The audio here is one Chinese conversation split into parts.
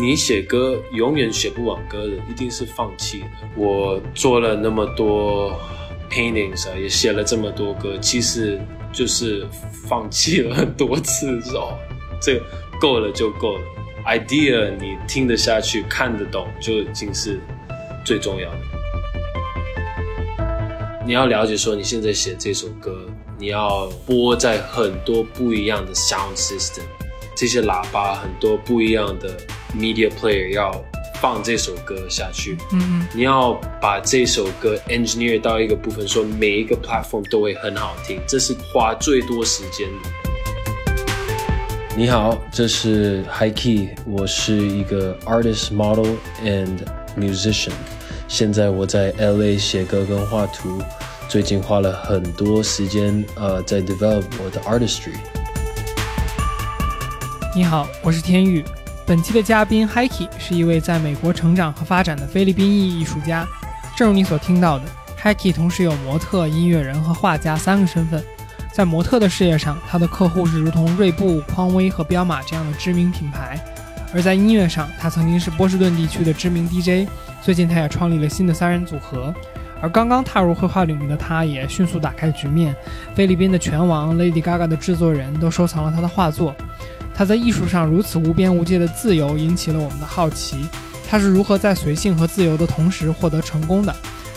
你写歌永远写不完歌的，一定是放弃的。我做了那么多 paintings 啊，也写了这么多歌，其实就是放弃了很多次。哦，这个够了就够了。idea 你听得下去、看得懂，就已经是最重要的。你要了解说，你现在写这首歌，你要播在很多不一样的 sound system，这些喇叭很多不一样的 media player 要放这首歌下去。嗯嗯，你要把这首歌 engineer 到一个部分，说每一个 platform 都会很好听，这是花最多时间的。你好，这是 High Key，我是一个 artist model and musician。现在我在 LA 写歌跟画图，最近花了很多时间呃在 develop 我的 artistry。你好，我是天宇。本期的嘉宾 hakey 是一位在美国成长和发展的菲律宾裔艺术家。正如你所听到的 hakey 同时有模特、音乐人和画家三个身份。在模特的事业上，他的客户是如同锐步、匡威和彪马这样的知名品牌；而在音乐上，他曾经是波士顿地区的知名 DJ。最近，他也创立了新的三人组合。而刚刚踏入绘画领域的他，也迅速打开局面。菲律宾的拳王 Lady Gaga 的制作人都收藏了他的画作。他在艺术上如此无边无界的自由，引起了我们的好奇。他是如何在随性和自由的同时获得成功的？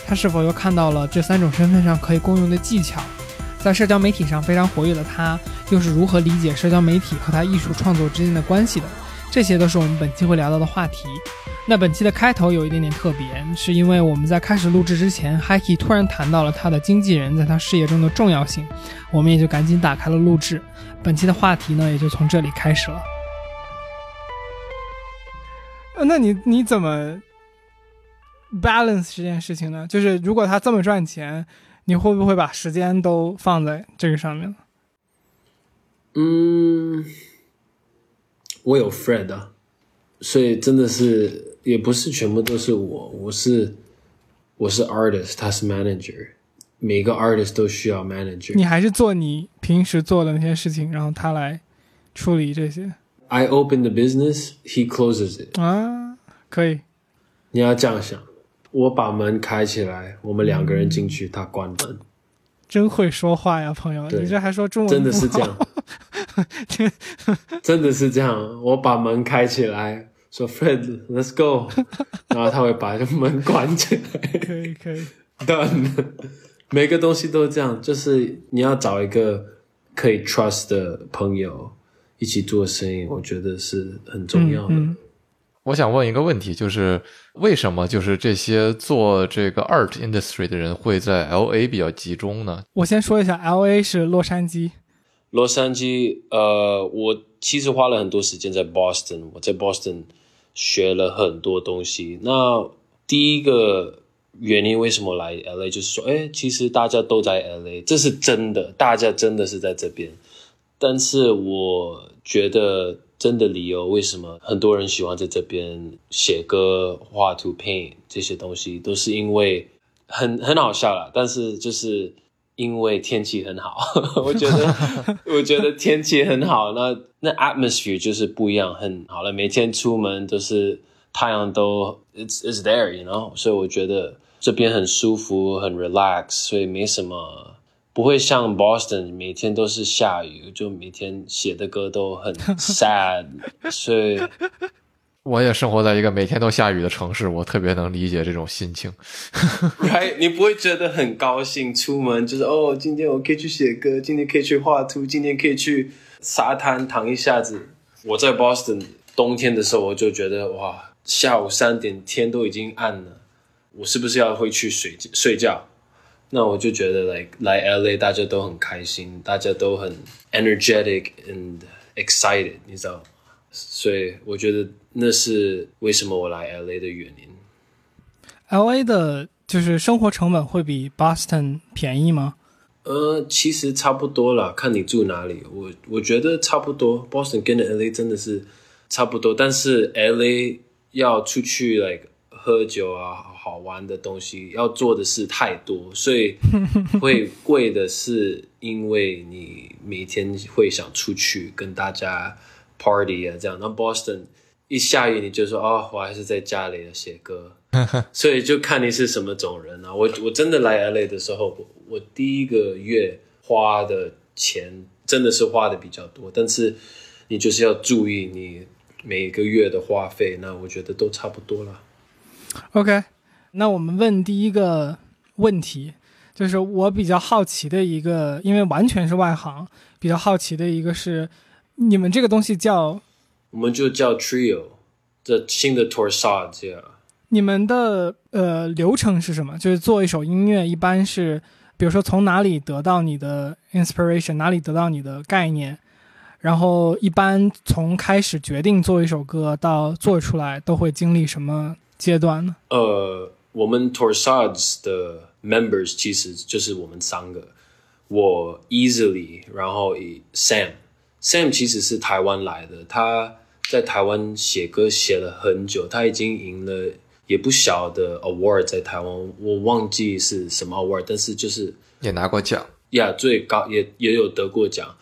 他是否又看到了这三种身份上可以共用的技巧？在社交媒体上非常活跃的他，又是如何理解社交媒体和他艺术创作之间的关系的？这些都是我们本期会聊到的话题。那本期的开头有一点点特别，是因为我们在开始录制之前，Hikey 突然谈到了他的经纪人在他事业中的重要性，我们也就赶紧打开了录制。本期的话题呢，也就从这里开始了。那你你怎么 balance 这件事情呢？就是如果他这么赚钱？你会不会把时间都放在这个上面嗯，我有 Fred 啊，所以真的是也不是全部都是我，我是我是 artist，他是 manager，每个 artist 都需要 manager。你还是做你平时做的那些事情，然后他来处理这些。I open the business, he closes it。啊，可以。你要这样想。我把门开起来，我们两个人进去，他关门。真会说话呀，朋友！你这还说中文？真的是这样，真的是这样。我把门开起来，说 “Fred，let's go”，然后他会把门关起来。可以，可以。Done。每个东西都是这样，就是你要找一个可以 trust 的朋友一起做生意，我觉得是很重要的。我想问一个问题，就是为什么就是这些做这个 art industry 的人会在 L A 比较集中呢？我先说一下，L A 是洛杉矶。洛杉矶，呃，我其实花了很多时间在 Boston，我在 Boston 学了很多东西。那第一个原因为什么来 L A，就是说，哎，其实大家都在 L A，这是真的，大家真的是在这边。但是我觉得。真的理由，为什么很多人喜欢在这边写歌、画图、paint 这些东西，都是因为很很好笑啦。但是就是因为天气很好，我觉得 我觉得天气很好，那那 atmosphere 就是不一样，很好了。每天出门都是太阳都 it's it's there，you know，所以我觉得这边很舒服，很 relax，所以没什么。不会像 Boston 每天都是下雨，就每天写的歌都很 sad，所以我也生活在一个每天都下雨的城市，我特别能理解这种心情。Right？你不会觉得很高兴出门，就是哦，今天我可以去写歌，今天可以去画图，今天可以去沙滩躺一下子。我在 Boston 冬天的时候，我就觉得哇，下午三点天都已经暗了，我是不是要回去睡睡觉？那我就觉得来来 LA，大家都很开心，大家都很 energetic and excited，你知道？所以我觉得那是为什么我来 LA 的原因。LA 的就是生活成本会比 Boston 便宜吗？呃，其实差不多啦，看你住哪里。我我觉得差不多，Boston 跟 LA 真的是差不多，但是 LA 要出去 like 喝酒啊。好玩的东西要做的事太多，所以会贵的是因为你每天会想出去跟大家 party 啊，这样。那 Boston 一下雨你就说哦，我还是在家里写歌，所以就看你是什么种人啊。我我真的来 LA 的时候，我第一个月花的钱真的是花的比较多，但是你就是要注意你每个月的花费，那我觉得都差不多了。OK，那我们问第一个问题，就是我比较好奇的一个，因为完全是外行，比较好奇的一个是，你们这个东西叫我们就叫 Trio，这新的 Torsad 这样。你们的呃流程是什么？就是做一首音乐，一般是比如说从哪里得到你的 inspiration，哪里得到你的概念，然后一般从开始决定做一首歌到做出来，都会经历什么阶段呢？呃，我们 Torsads 的 members 其实就是我们三个，我 Easily，然后以 Sam，Sam 其实是台湾来的，他在台湾写歌写了很久，他已经赢了也不小的 award 在台湾，我忘记是什么 award，但是就是也拿过奖。呀最高也也有得过奖。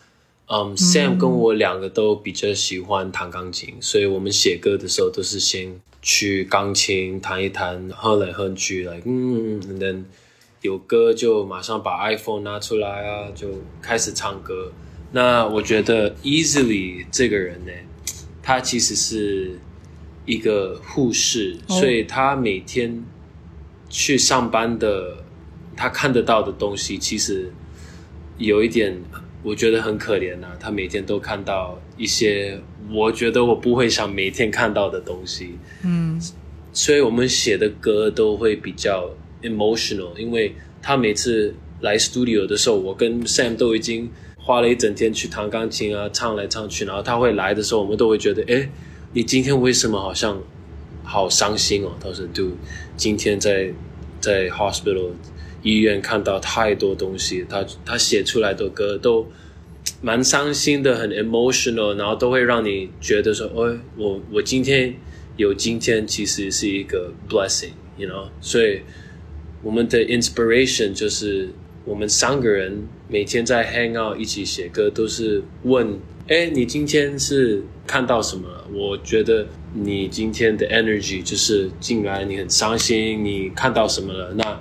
嗯、s a m 跟我两个都比较喜欢弹钢琴，所以我们写歌的时候都是先去钢琴弹一弹，哼来哼去，like 嗯，and then 有歌就马上把 iPhone 拿出来啊，就开始唱歌。那我觉得 Easily 这个人呢，他其实是一个护士，哦。所以他每天去上班的，他看得到的东西，其实有一点，我觉得很可怜呐、他每天都看到一些我觉得我不会想每天看到的东西，嗯。所以我们写的歌都会比较 emotional，因为他每次来 studio 的时候，我跟 Sam 都已经花了一整天去弹钢琴啊，唱来唱去，然后他会来的时候，我们都会觉得，哎，你今天为什么好像好伤心哦？他说，Do 今天在在 hospital 医院看到太多东西，他他写出来的歌都蛮伤心的，很 emotional，然后都会让你觉得说，哦，我我今天有今天，其实是一个 blessing，you know，所以我们的 inspiration 就是我们三个人每天在 hang out 一起写歌，都是问，哎，你今天是看到什么？我觉得你今天的 energy 就是进来，你很伤心，你看到什么了？那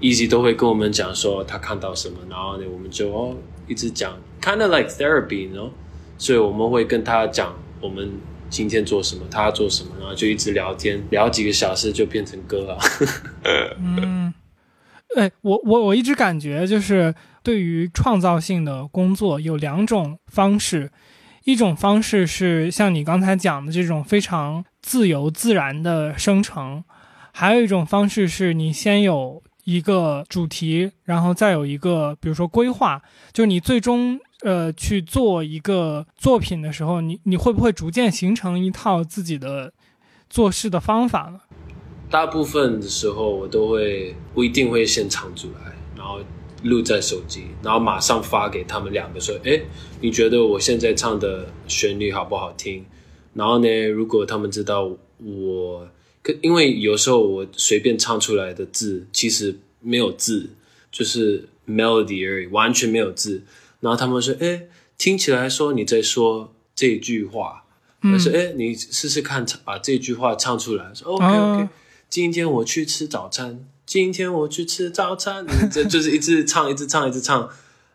Easy 都会跟我们讲说他看到什么，然后呢，我们就哦一直讲，kind of like therapy，you know，所以我们会跟他讲我们今天做什么，他做什么，然后就一直聊天，聊几个小时就变成歌了。嗯，哎，我我我一直感觉就是对于创造性的工作有两种方式，一种方式是像你刚才讲的这种非常自由自然的生成，还有一种方式是你先有一个主题，然后再有一个比如说规划，就你最终。呃，去做一个作品的时候，你你会不会逐渐形成一套自己的做事的方法呢？大部分的时候我都会不一定会先唱出来，然后录在手机，然后马上发给他们两个说：“哎，你觉得我现在唱的旋律好不好听？”然后呢，如果他们知道我，可因为有时候我随便唱出来的字其实没有字，就是 melody 而已，完全没有字。然后他们说：“哎，听起来说你在说这句话。”他说：“哎，你试试看，把这句话唱出来。”说：“OK OK。哦今天我去吃早餐，今天我去吃早餐，这就是一直唱，一直唱，一直唱。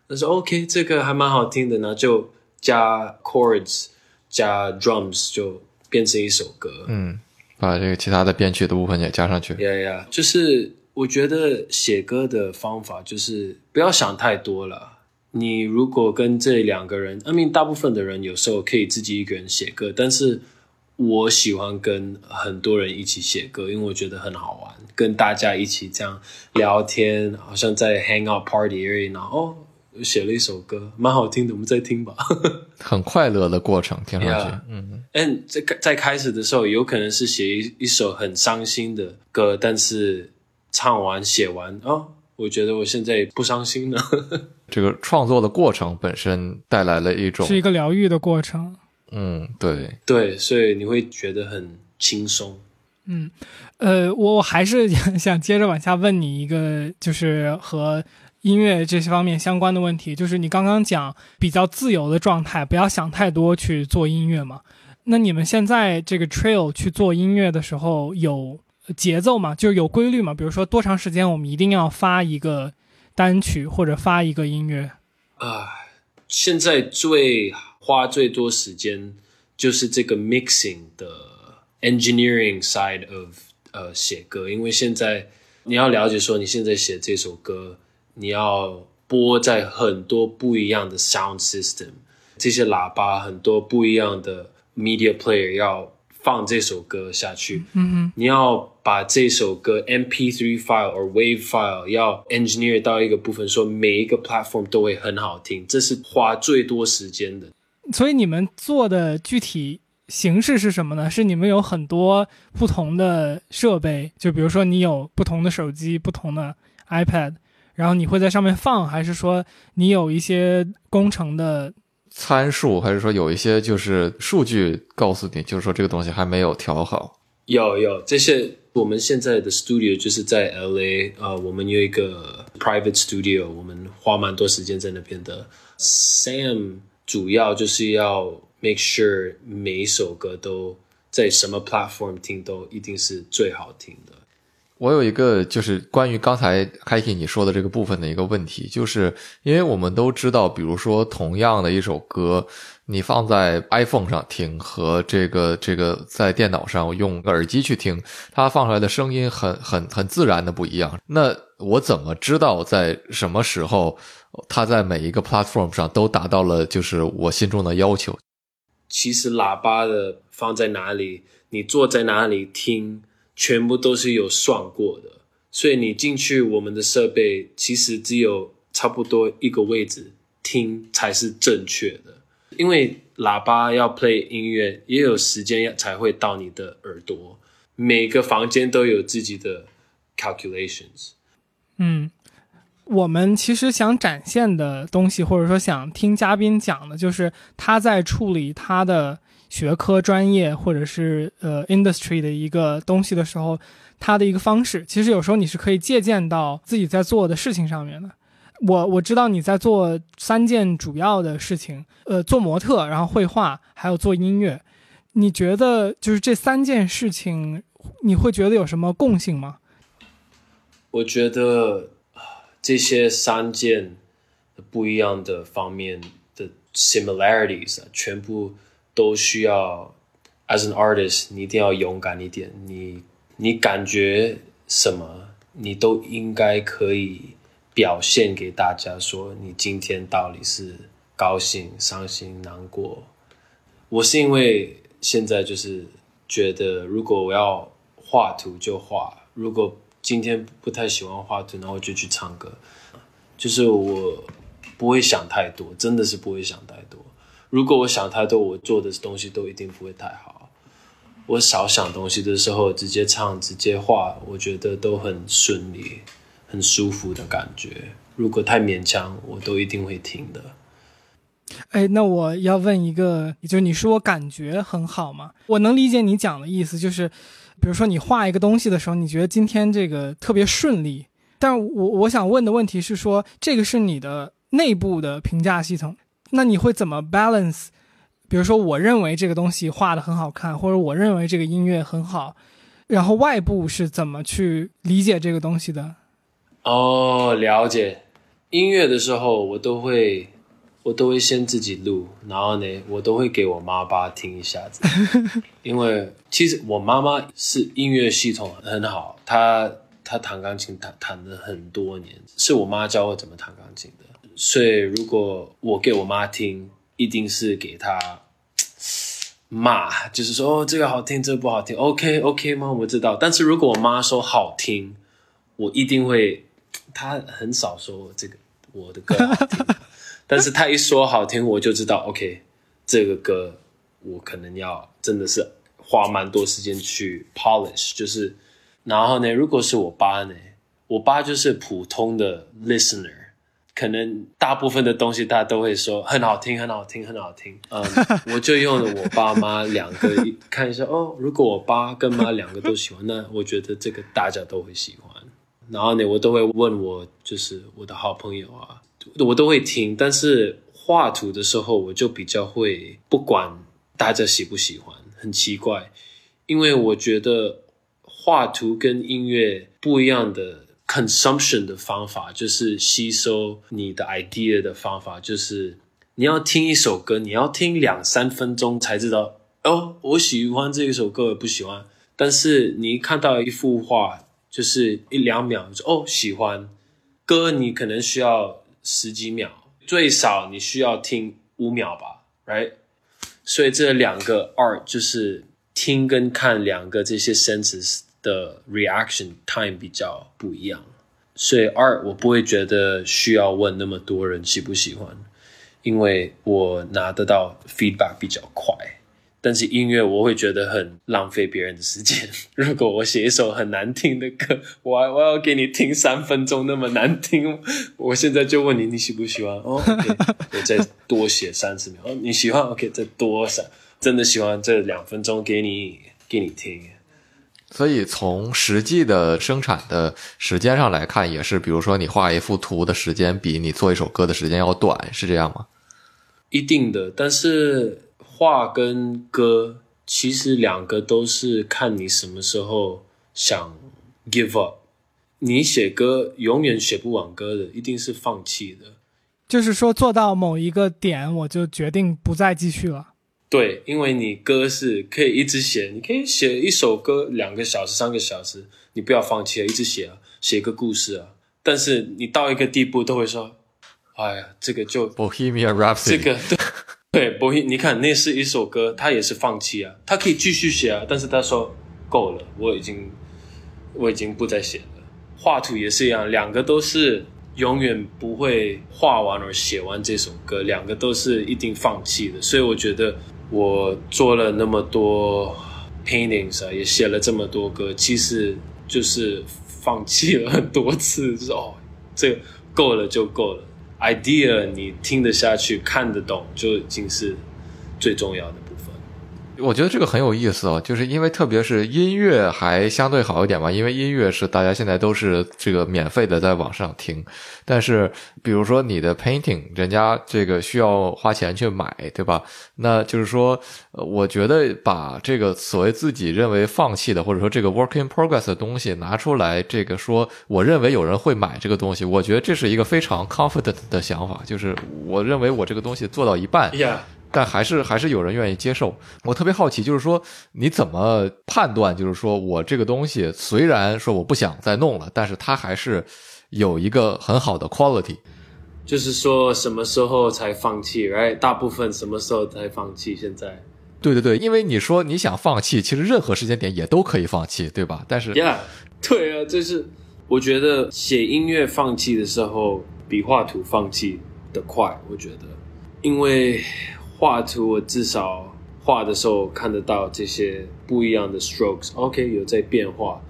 他说 OK，这个还蛮好听的，然后就加 chords，加 drums，就变成一首歌。嗯，把这个其他的编曲的部分也加上去。呀呀，就是我觉得写歌的方法就是不要想太多了。你如果跟这两个人，I mean，大部分的人有时候可以自己一个人写歌，但是我喜欢跟很多人一起写歌，因为我觉得很好玩，跟大家一起这样聊天，好像在 hang out party 而已。然后哦，我写了一首歌，蛮好听的，我们再听吧。很快乐的过程，听上去 Yeah 嗯，嗯，在在开始的时候，有可能是写一一首很伤心的歌，但是唱完写完哦，我觉得我现在不伤心了。这个创作的过程本身带来了一种是，一个疗愈的过程。嗯，对，对，所以你会觉得很轻松。嗯呃，我我还是 想接着往下问你一个，就是和音乐这些方面相关的问题，就是你刚刚讲比较自由的状态，不要想太多去做音乐嘛。那你们现在这个 trail 去做音乐的时候有节奏吗？就是有规律吗？比如说多长时间我们一定要发一个单曲或者发一个音乐？啊，现在最花最多时间就是这个 mixing 的 engineering side of 呃写歌，因为现在你要了解说你现在写这首歌，你要播在很多不一样的 sound system，这些喇叭很多不一样的 media player 要放这首歌下去，嗯哼，你要把这首歌 MP3 file 或 wave file 要 engineer 到一个部分，说每一个 platform 都会很好听，这是花最多时间的。所以你们做的具体形式是什么呢？是你们有很多不同的设备，就比如说你有不同的手机、不同的 iPad，然后你会在上面放，还是说你有一些工程的？参数，还是说有一些就是数据告诉你，就是说这个东西还没有调好？有有这些，我们现在的 studio 就是在 LA，呃，我们有一个 private studio，我们花蛮多时间在那边的。Sam 主要就是要 make sure 每一首歌都在什么 platform 听都一定是最好听的。我有一个就是关于刚才 k i 你说的这个部分的一个问题，就是因为我们都知道，比如说同样的一首歌，你放在 iPhone 上听和这个这个在电脑上用耳机去听，它放出来的声音很很很自然的不一样。那我怎么知道在什么时候它在每一个 platform 上都达到了就是我心中的要求？其实喇叭的放在哪里，你坐在哪里听。全部都是有算过的，所以你进去我们的设备，其实只有差不多一个位置听才是正确的。因为喇叭要 play 音乐，也有时间要才会到你的耳朵。每个房间都有自己的 calculations。嗯，我们其实想展现的东西，或者说想听嘉宾讲的，就是他在处理他的。学科专业或者是呃 industry 的一个东西的时候，他的一个方式，其实有时候你是可以借鉴到自己在做的事情上面的。我我知道你在做三件主要的事情，呃，做模特，然后绘画，还有做音乐。你觉得就是这三件事情，你会觉得有什么共性吗？我觉得这些三件不一样的方面的 similarities，全部。都需要，as an artist，你一定要勇敢一点。你你感觉什么，你都应该可以表现给大家，说你今天到底是高兴、伤心、难过。我是因为现在就是觉得，如果我要画图就画，如果今天不太喜欢画图，然后就去唱歌。就是我不会想太多，真的是不会想太多。如果我想太多，我做的东西都一定不会太好。我少想东西的时候，直接唱、直接画，我觉得都很顺利、很舒服的感觉。如果太勉强，我都一定会停的。哎，那我要问一个，就是你说感觉很好吗？我能理解你讲的意思，就是比如说你画一个东西的时候，你觉得今天这个特别顺利。但我我想问的问题是说，这个是你的内部的评价系统。那你会怎么 balance？比如说，我认为这个东西画的很好看，或者我认为这个音乐很好，然后外部是怎么去理解这个东西的？哦，了解。音乐的时候，我都会，我都会先自己录，然后呢，我都会给我妈爸听一下子。因为其实我妈妈是音乐系统很好，她她弹钢琴弹弹了很多年，是我妈教我怎么弹钢琴的。所以，如果我给我妈听，一定是给她骂，就是说哦，这个好听，这个不好听。OK，OK 吗？我知道。但是如果我妈说好听，我一定会。她很少说这个我的歌好听，但是他一说好听，我就知道 OK，这个歌我可能要真的是花蛮多时间去 polish。就是，然后呢，如果是我爸呢，我爸就是普通的 listener。可能大部分的东西大家都会说很好听，很好听，很好听。嗯，我就用了我爸妈两个看一下哦。如果我爸跟妈两个都喜欢，那我觉得这个大家都会喜欢。然后呢，我都会问我就是我的好朋友啊，我都会听。但是画图的时候，我就比较会不管大家喜不喜欢，很奇怪，因为我觉得画图跟音乐不一样的 consumption 的方法，就是吸收你的 idea 的方法，就是你要听一首歌，你要听两三分钟才知道哦，我喜欢这一首歌，不喜欢。但是你看到一幅画，就是一两秒，哦喜欢。歌你可能需要十几秒，最少你需要听五秒吧，right？所以这两个 art 就是听跟看两个这些 senses 的 reaction time 比较不一样，所以 art 我不会觉得需要问那么多人喜不喜欢，因为我拿得到 feedback 比较快。但是音乐我会觉得很浪费别人的时间。如果我写一首很难听的歌，我我要给你听三分钟那么难听，我现在就问你你喜不喜欢？哦，我再多写三十秒。哦，你喜欢？OK，再多三，真的喜欢这两分钟给你给你听。所以从实际的生产的时间上来看，也是，比如说你画一幅图的时间比你做一首歌的时间要短，是这样吗？一定的，但是。画跟歌其实两个都是看你什么时候想 give up。你写歌永远写不完歌的，一定是放弃的。就是说做到某一个点，我就决定不再继续了。对，因为你歌是可以一直写，你可以写一首歌两个小时、三个小时，你不要放弃啊，一直写啊，写个故事啊。但是你到一个地步都会说：“哎呀，这个就 Bohemian Rhapsody。”这个对。对，博你看，那是一首歌，他也是放弃啊，他可以继续写啊，但是他说够了，我已经，我已经不再写了。画图也是一样，两个都是永远不会画完而写完这首歌，两个都是一定放弃的。所以我觉得我做了那么多 paintings 啊，也写了这么多歌，其实就是放弃了很多次，就是哦，这够了就够了。Idea 你听得下去、看得懂，就已经是最重要的。我觉得这个很有意思哦，就是因为特别是音乐还相对好一点嘛，因为音乐是大家现在都是这个免费的在网上听，但是比如说你的 painting，人家这个需要花钱去买，对吧？那就是说，我觉得把这个所谓自己认为放弃的，或者说这个 work in progress 的东西拿出来，这个说我认为有人会买这个东西，我觉得这是一个非常 confident 的想法，就是我认为我这个东西做到一半。但还是还是有人愿意接受。我特别好奇，就是说你怎么判断？就是说我这个东西虽然说我不想再弄了，但是它还是有一个很好的 quality。就是说什么时候才放弃？Right？大部分什么时候才放弃？现在？对对对，因为你说你想放弃，其实任何时间点也都可以放弃，对吧？但是，Yeah，对啊，就是我觉得写音乐放弃的时候比画图放弃的快。我觉得，因为。画图我至少画的时候看得到这些不一样的 strokes，OK 有在变化。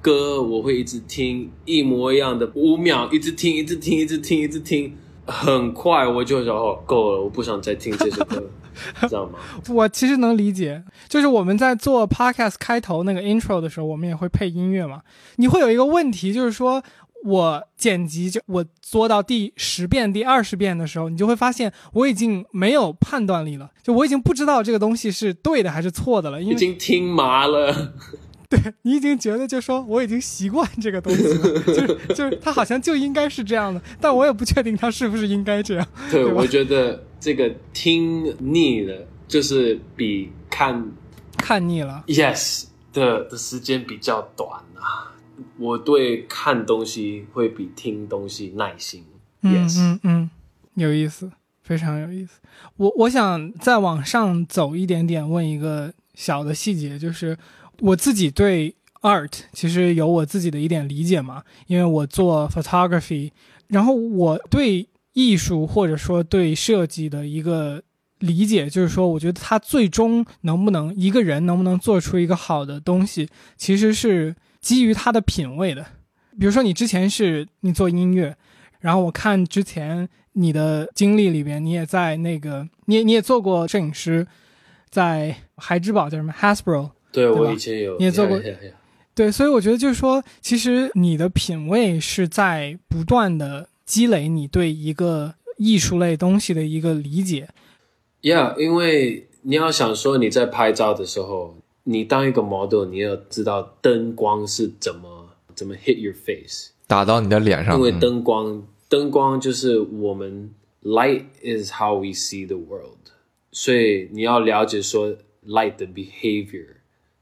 歌我会一直听一模一样的五秒，一直听，一直听，一直听，一直听，很快我就说哦够了，我不想再听这首歌，知道吗？我其实能理解，就是我们在做 podcast 开头那个 intro 的时候，我们也会配音乐嘛。你会有一个问题，就是说。我剪辑就我做到第十遍、第二十遍的时候，你就会发现我已经没有判断力了，就我已经不知道这个东西是对的还是错的了，因为已经听麻了。对你已经觉得，就说我已经习惯这个东西了，就是就是它好像就应该是这样的，但我也不确定它是不是应该这样。对，我觉得这个听腻了，就是比看看腻了，yes 的的时间比较短啊。我对看东西会比听东西耐心。嗯嗯嗯，有意思，非常有意思。我我想再往上走一点点，问一个小的细节，就是我自己对 art 其实有我自己的一点理解嘛，因为我做 photography，然后我对艺术或者说对设计的一个理解，就是说，我觉得它最终能不能一个人能不能做出一个好的东西，其实是。基于他的品味的，比如说你之前是你做音乐，然后我看之前你的经历里边，你也在那个，你也你也做过摄影师，在海之宝叫什么？Hasbro，对我以前有，你也做过，对，所以我觉得就是说，其实你的品味是在不断的积累你对一个艺术类东西的一个理解。Yeah，因为你要想说你在拍照的时候，你当一个 model，你要知道灯光是怎么怎么 hit your face，打到你的脸上，因为嗯。灯光灯光就是我们 light is how we see the world，所以你要了解说 light 的 behavior，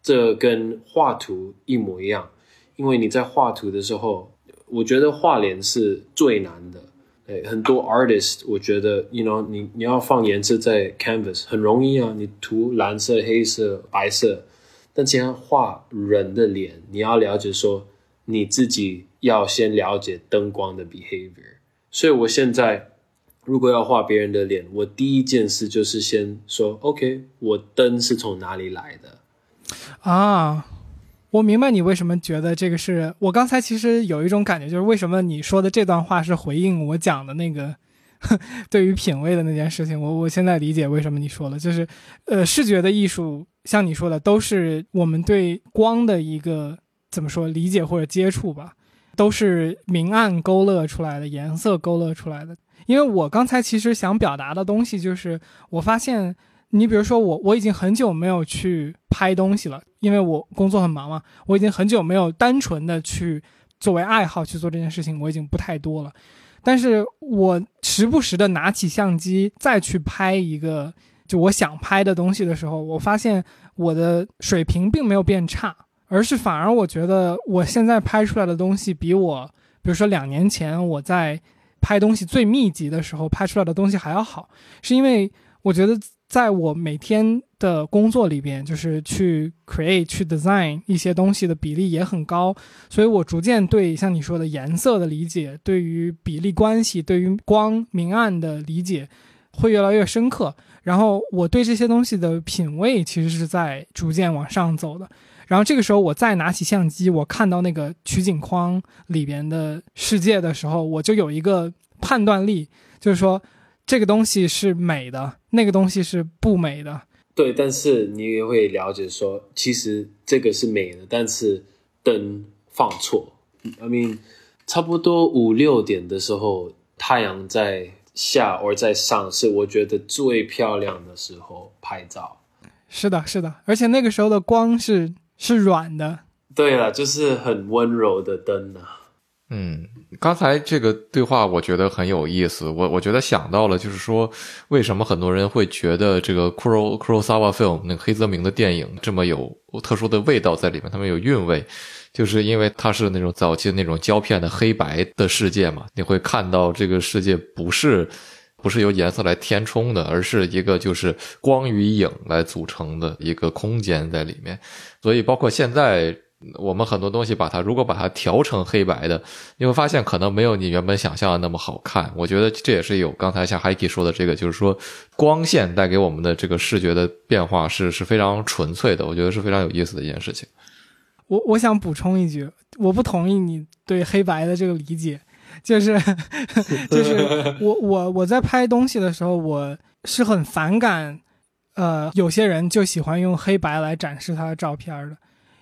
这跟画图一模一样，因为你在画图的时候，我觉得画脸是最难的。对，很多 artist，我觉得，you know，你你要放颜色在 canvas 很容易啊，你涂蓝色、黑色、白色，但既然画人的脸，你要了解说你自己要先了解灯光的 behavior。所以我现在如果要画别人的脸，我第一件事就是先说，OK，我灯是从哪里来的？啊，我明白你为什么觉得这个是我刚才其实有一种感觉，就是为什么你说的这段话是回应我讲的那个 对于品味的那件事情。我我现在理解为什么你说了，就是呃，视觉的艺术，像你说的，都是我们对光的一个怎么说理解或者接触吧，都是明暗勾勒出来的，颜色勾勒出来的。因为我刚才其实想表达的东西就是，我发现你比如说我，我已经很久没有去拍东西了，因为我工作很忙嘛，我已经很久没有单纯的去作为爱好去做这件事情，我已经不太多了。但是我时不时的拿起相机再去拍一个就我想拍的东西的时候，我发现我的水平并没有变差，而是反而我觉得我现在拍出来的东西比我，比如说两年前我在拍东西最密集的时候拍出来的东西还要好，是因为我觉得在我每天的工作里边，就是去 create、去 design 一些东西的比例也很高，所以我逐渐对像你说的颜色的理解，对于比例关系，对于光明暗的理解会越来越深刻。然后我对这些东西的品味其实是在逐渐往上走的。然后这个时候，我再拿起相机，我看到那个取景框里边的世界的时候，我就有一个判断力，就是说这个东西是美的，那个东西是不美的。对，但是你也会了解说，其实这个是美的，但是灯放错。I mean，差不多五六点的时候，太阳在下或在上，是我觉得最漂亮的时候拍照。是的，是的，而且那个时候的光是是软的。对了，就是很温柔的灯啊。嗯，刚才这个对话我觉得很有意思，我我觉得想到了，就是说为什么很多人会觉得这个 Kuro Kurosawa film 那个黑泽明的电影这么有特殊的味道在里面，他们有韵味，就是因为它是那种早期的那种胶片的黑白的世界嘛，你会看到这个世界不是不是由颜色来填充的，而是一个就是光与影来组成的一个空间在里面，所以包括现在。我们很多东西把它，如果把它调成黑白的，你会发现可能没有你原本想象的那么好看。我觉得这也是有刚才像 Hiki 说的这个，就是说光线带给我们的这个视觉的变化是是非常纯粹的，我觉得是非常有意思的一件事情。我我想补充一句，我不同意你对黑白的这个理解，就是 就是我我我在拍东西的时候，我是很反感，呃，有些人就喜欢用黑白来展示他的照片的。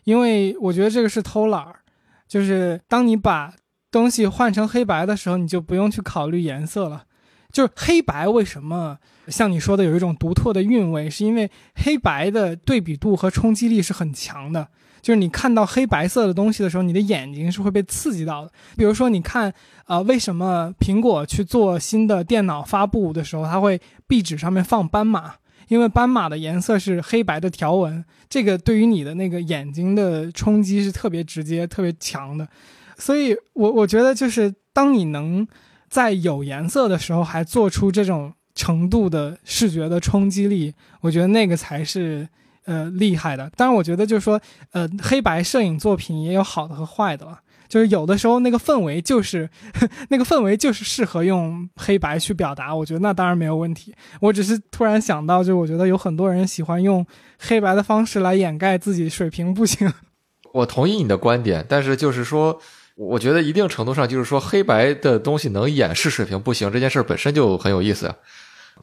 因为我觉得这个是偷懒儿，就是当你把东西换成黑白的时候，你就不用去考虑颜色了。就是黑白为什么像你说的有一种独特的韵味，是因为黑白的对比度和冲击力是很强的。就是你看到黑白色的东西的时候，你的眼睛是会被刺激到的。比如说，你看，呃，为什么苹果去做新的电脑发布的时候，它会壁纸上面放斑马？因为斑马的颜色是黑白的条纹，这个对于你的那个眼睛的冲击是特别直接、特别强的，所以我我觉得就是当你能在有颜色的时候还做出这种程度的视觉的冲击力，我觉得那个才是呃厉害的。当然，我觉得就是说，呃，黑白摄影作品也有好的和坏的了。就是有的时候那个氛围就是 那个氛围就是适合用黑白去表达，我觉得那当然没有问题。我只是突然想到，就我觉得有很多人喜欢用黑白的方式来掩盖自己水平不行。我同意你的观点，但是就是说，我觉得一定程度上就是说，黑白的东西能掩饰水平不行这件事本身就很有意思啊。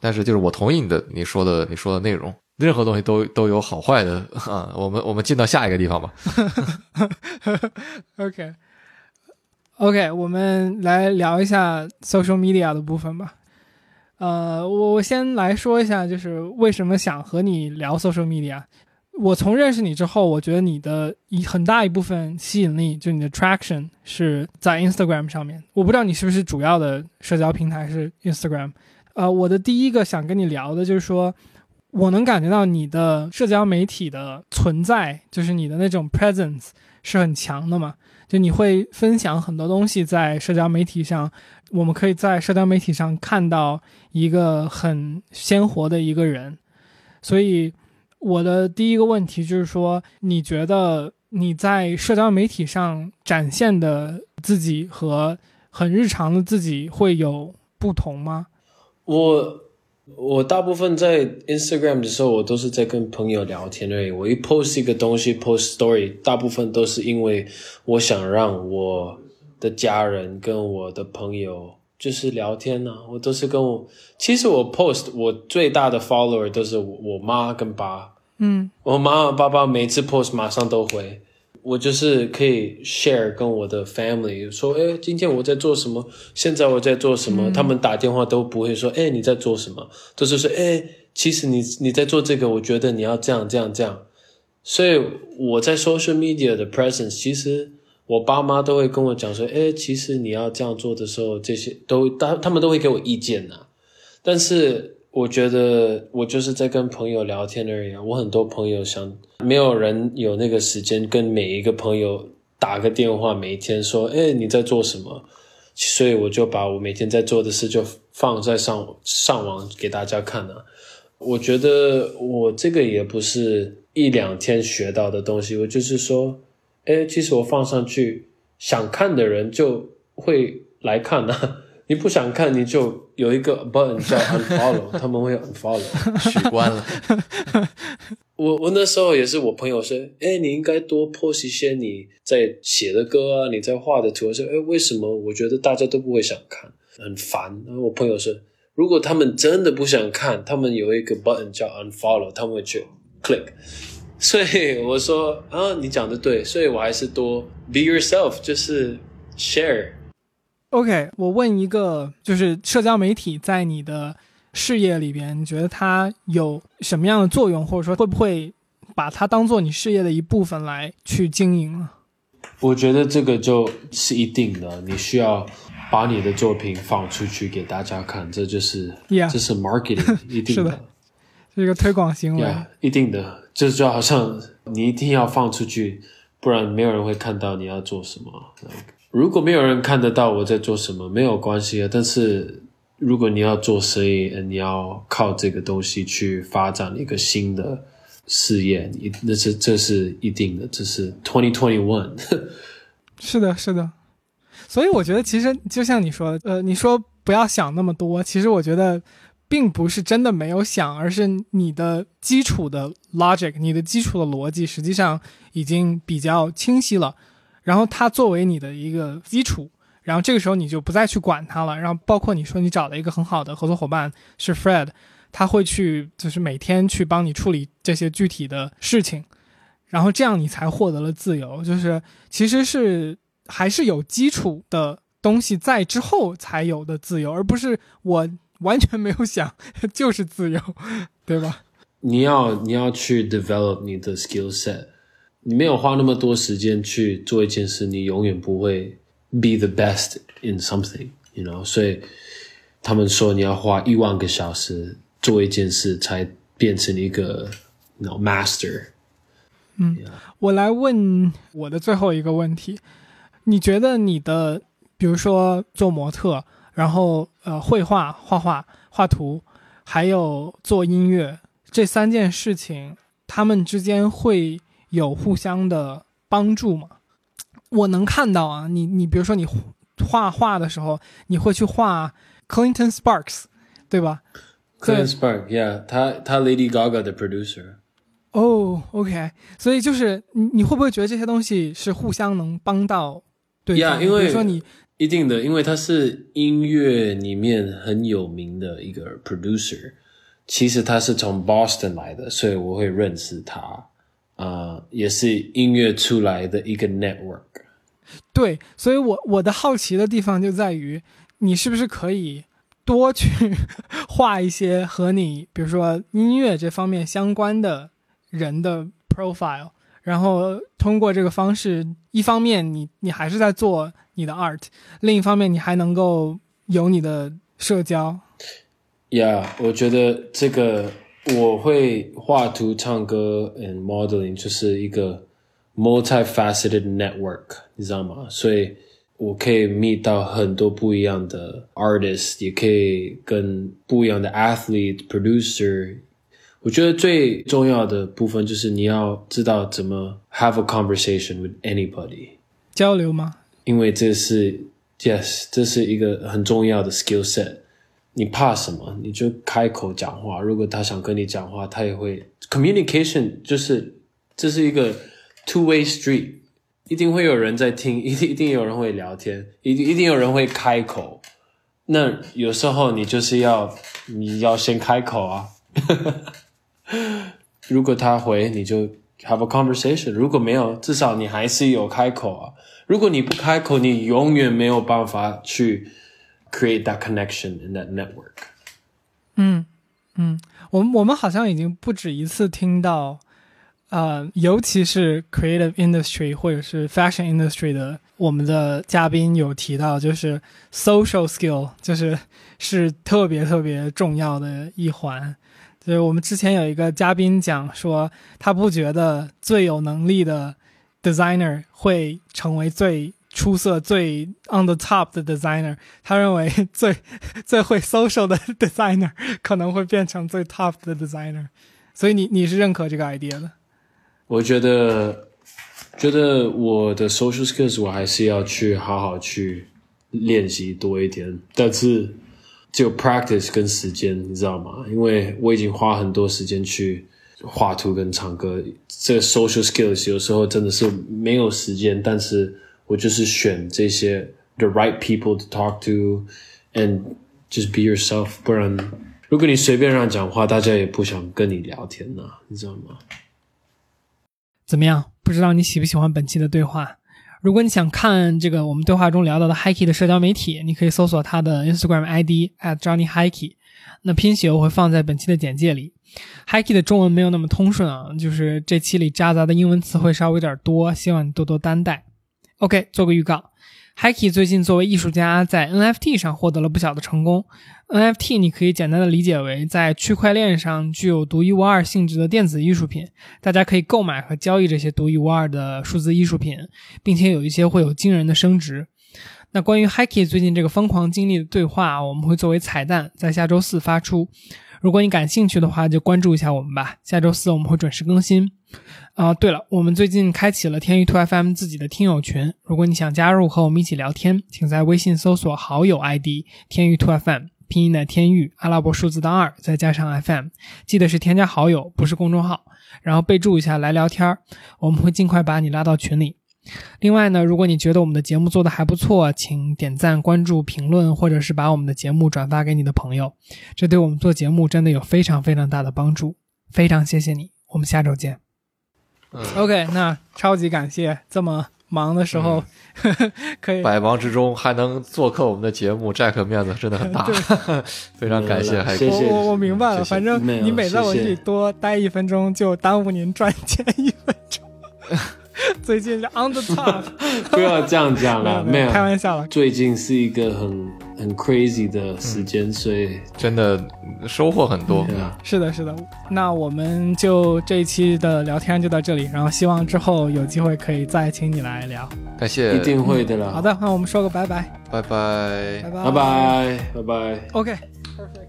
但是就是我同意你的你说的你说的内容，任何东西都都有好坏的啊。我们我们进到下一个地方吧。OK。OK，我们来聊一下 social media 的部分吧。呃，我我先来说一下，就是为什么想和你聊 social media。我从认识你之后，我觉得你的一很大一部分吸引力，就你的 traction 是在 Instagram 上面。我不知道你是不是主要的社交平台是 Instagram。呃，我的第一个想跟你聊的就是说，我能感觉到你的社交媒体的存在，就是你的那种 presence 是很强的嘛。就你会分享很多东西在社交媒体上，我们可以在社交媒体上看到一个很鲜活的一个人。所以我的第一个问题就是说，你觉得你在社交媒体上展现的自己和很日常的自己会有不同吗？我我大部分在 Instagram 的时候，我都是在跟朋友聊天而已。我一 post 一个东西，post story，大部分都是因为我想让我的家人跟我的朋友就是聊天呢、我都是跟我，其实我 post 我最大的 follower 都是我我妈跟爸，嗯我妈妈爸爸每次 post 马上都回，我就是可以 share 跟我的 family 说，哎，今天我在做什么，现在我在做什么，他们打电话都不会说，哎，你在做什么，都是说，哎，其实你你在做这个，我觉得你要这样这样这样，所以我在 social media 的 presence，其实我爸妈都会跟我讲说，哎，其实你要这样做的时候，这些都他他们都会给我意见呐、但是我觉得我就是在跟朋友聊天而已。我很多朋友想，没有人有那个时间跟每一个朋友打个电话，每一天说，哎，你在做什么？所以我就把我每天在做的事就放在上上网给大家看啊。我觉得我这个也不是一两天学到的东西，我就是说，哎，其实我放上去，想看的人就会来看啊。你不想看，你就有一个 button 叫 unfollow，他们会 unfollow。取关了。我我那时候也是，我朋友说，哎，你应该多 post 一些你在写的歌啊，你在画的图。我说，哎，为什么？我觉得大家都不会想看，很烦。然后我朋友说，如果他们真的不想看，他们有一个 button 叫 unfollow，他们会去 click。所以我说啊，你讲的对，所以我还是多 be yourself，就是 share。OK，我问一个，就是社交媒体在你的事业里边，你觉得它有什么样的作用，或者说会不会把它当做你事业的一部分来去经营呢？我觉得这个就是一定的，你需要把你的作品放出去给大家看，这就是 Yeah 这是 marketing 一定是的是一个推广行为。Yeah，一定的，这就好像你一定要放出去，不然没有人会看到你要做什么。Like, 如果没有人看得到我在做什么，没有关系啊。但是如果你要做生意，你要靠这个东西去发展一个新的事业，那是这是一定的，这是 twenty twenty one。是的，是的。所以我觉得，其实就像你说的，呃，你说不要想那么多，其实我觉得并不是真的没有想，而是你的基础的 logic，你的基础的逻辑实际上已经比较清晰了。然后它作为你的一个基础，然后这个时候你就不再去管它了。然后包括你说你找了一个很好的合作伙伴是 Fred，他会去就是每天去帮你处理这些具体的事情。然后这样你才获得了自由，就是其实是还是有基础的东西在之后才有的自由，而不是我完全没有想 就是自由，对吧？你要你要去 develop 你的 skill set，你没有花那么多时间去做一件事，你永远不会 be the best in something，you know。所以他们说你要花一万个小时做一件事，才变成一个 you know, master。嗯我来问我的最后一个问题：你觉得你的，比如说做模特，然后呃绘画、画画、画图，还有做音乐这三件事情，他们之间会有互相的帮助吗？我能看到啊，你你比如说你画画的时候，你会去画 Clinton Sparks，对吧？Clinton Sparks，yeah，他他 Lady Gaga 的 producer。哦、o k 所以就是你你会不会觉得这些东西是互相能帮到对方 Yeah，因为比如说你一定的，因为他是音乐里面很有名的一个 producer，其实他是从 Boston 来的，所以我会认识他。啊、也是音乐出来的一个 network。对，所以我我的好奇的地方就在于，你是不是可以多去画一些和你，比如说音乐这方面相关的人的 profile，然后通过这个方式，一方面你你还是在做你的 art，另一方面你还能够有你的社交。Yeah，我觉得这个我会画图、唱歌 and modeling 就是一个 multifaceted network，你知道吗？所以我可以 meet 到很多不一样的 artist，也可以跟不一样的 athlete、producer。我觉得最重要的部分就是你要知道怎么 have a conversation with anybody，交流吗？因为这是 yes，这是一个很重要的 skill set。 你怕什么？你就开口讲话。如果他想跟你讲话，他也会 communication，就是这是一个 two way street，一定会有人在听，一定一定有人会聊天，一定一定有人会开口。那有时候你就是要你要先开口啊。如果他回，你就 have a conversation；如果没有，至少你还是有开口啊。如果你不开口，你永远没有办法去。create that connection in that network。嗯嗯，我们我们好像已经不止一次听到，呃，尤其是 creative industry 或者是 fashion industry 的，我们的嘉宾有提到，就是 social skill，就是是特别特别重要的一环。就是我们之前有一个嘉宾讲说，他不觉得最有能力的 designer 会成为最。 出色最 on the top 的 designer，他认为 最 最会 social 的 designer 可能会变成最 top 的 designer，所以你你是认可这个 idea 的？我觉得，觉得我的 social skills 我还是要去好好去练习多一点，但是只有 practice 跟时间，你知道吗？因为我已经花很多时间去画图跟唱歌，这个 social skills 有时候真的是没有时间，但是。我就是选这些 the right people to talk to and just be yourself，不然如果你随便让讲话，大家也不想跟你聊天呐，你知道吗？怎么样？不知道你喜不喜欢本期的对话？如果你想看这个我们对话中聊到的 Hikey 的社交媒体，你可以搜索他的 Instagram ID at Johnny Hikey，那拼写我会放在本期的简介里。Hikey 的中文没有那么通顺啊，就是这期里夹杂的英文词汇稍微有点多，希望你多多担待。OK，做个预告，Hikey 最近作为艺术家在 NFT 上获得了不小的成功。NFT 你可以简单的理解为在区块链上具有独一无二性质的电子艺术品，大家可以购买和交易这些独一无二的数字艺术品，并且有一些会有惊人的升值。那关于 Hikey 最近这个疯狂经历的对话，我们会作为彩蛋在下周四发出。如果你感兴趣的话，就关注一下我们吧。下周四我们会准时更新。啊，对了，我们最近开启了天域 to FM 自己的听友群，如果你想加入和我们一起聊天，请在微信搜索好友 ID 天域 to FM，拼音的天域，阿拉伯数字的二，再加上 FM，记得是添加好友，不是公众号，然后备注一下来聊天我们会尽快把你拉到群里。另外呢，如果你觉得我们的节目做的还不错，请点赞、关注、评论，或者是把我们的节目转发给你的朋友，这对我们做节目真的有非常非常大的帮助，非常谢谢你，我们下周见。OK，那超级感谢这么忙的时候，可以百忙之中还能做客我们的节目，Jack 面子真的很大，非常感谢，谢谢。我我明白了，反正你每在我这里多待一分钟，就耽误您赚钱一分钟。最近是 on the top，不要这样讲了，没有开玩笑了。最近是一个很很 crazy 的时间，所以真的收获很多。是的，是的。那我们就这一期的聊天就到这里，然后希望之后有机会可以再请你来聊。感谢，一定会的了。好的，那我们说个拜拜，拜拜，拜拜，拜拜，拜拜。OK，perfect。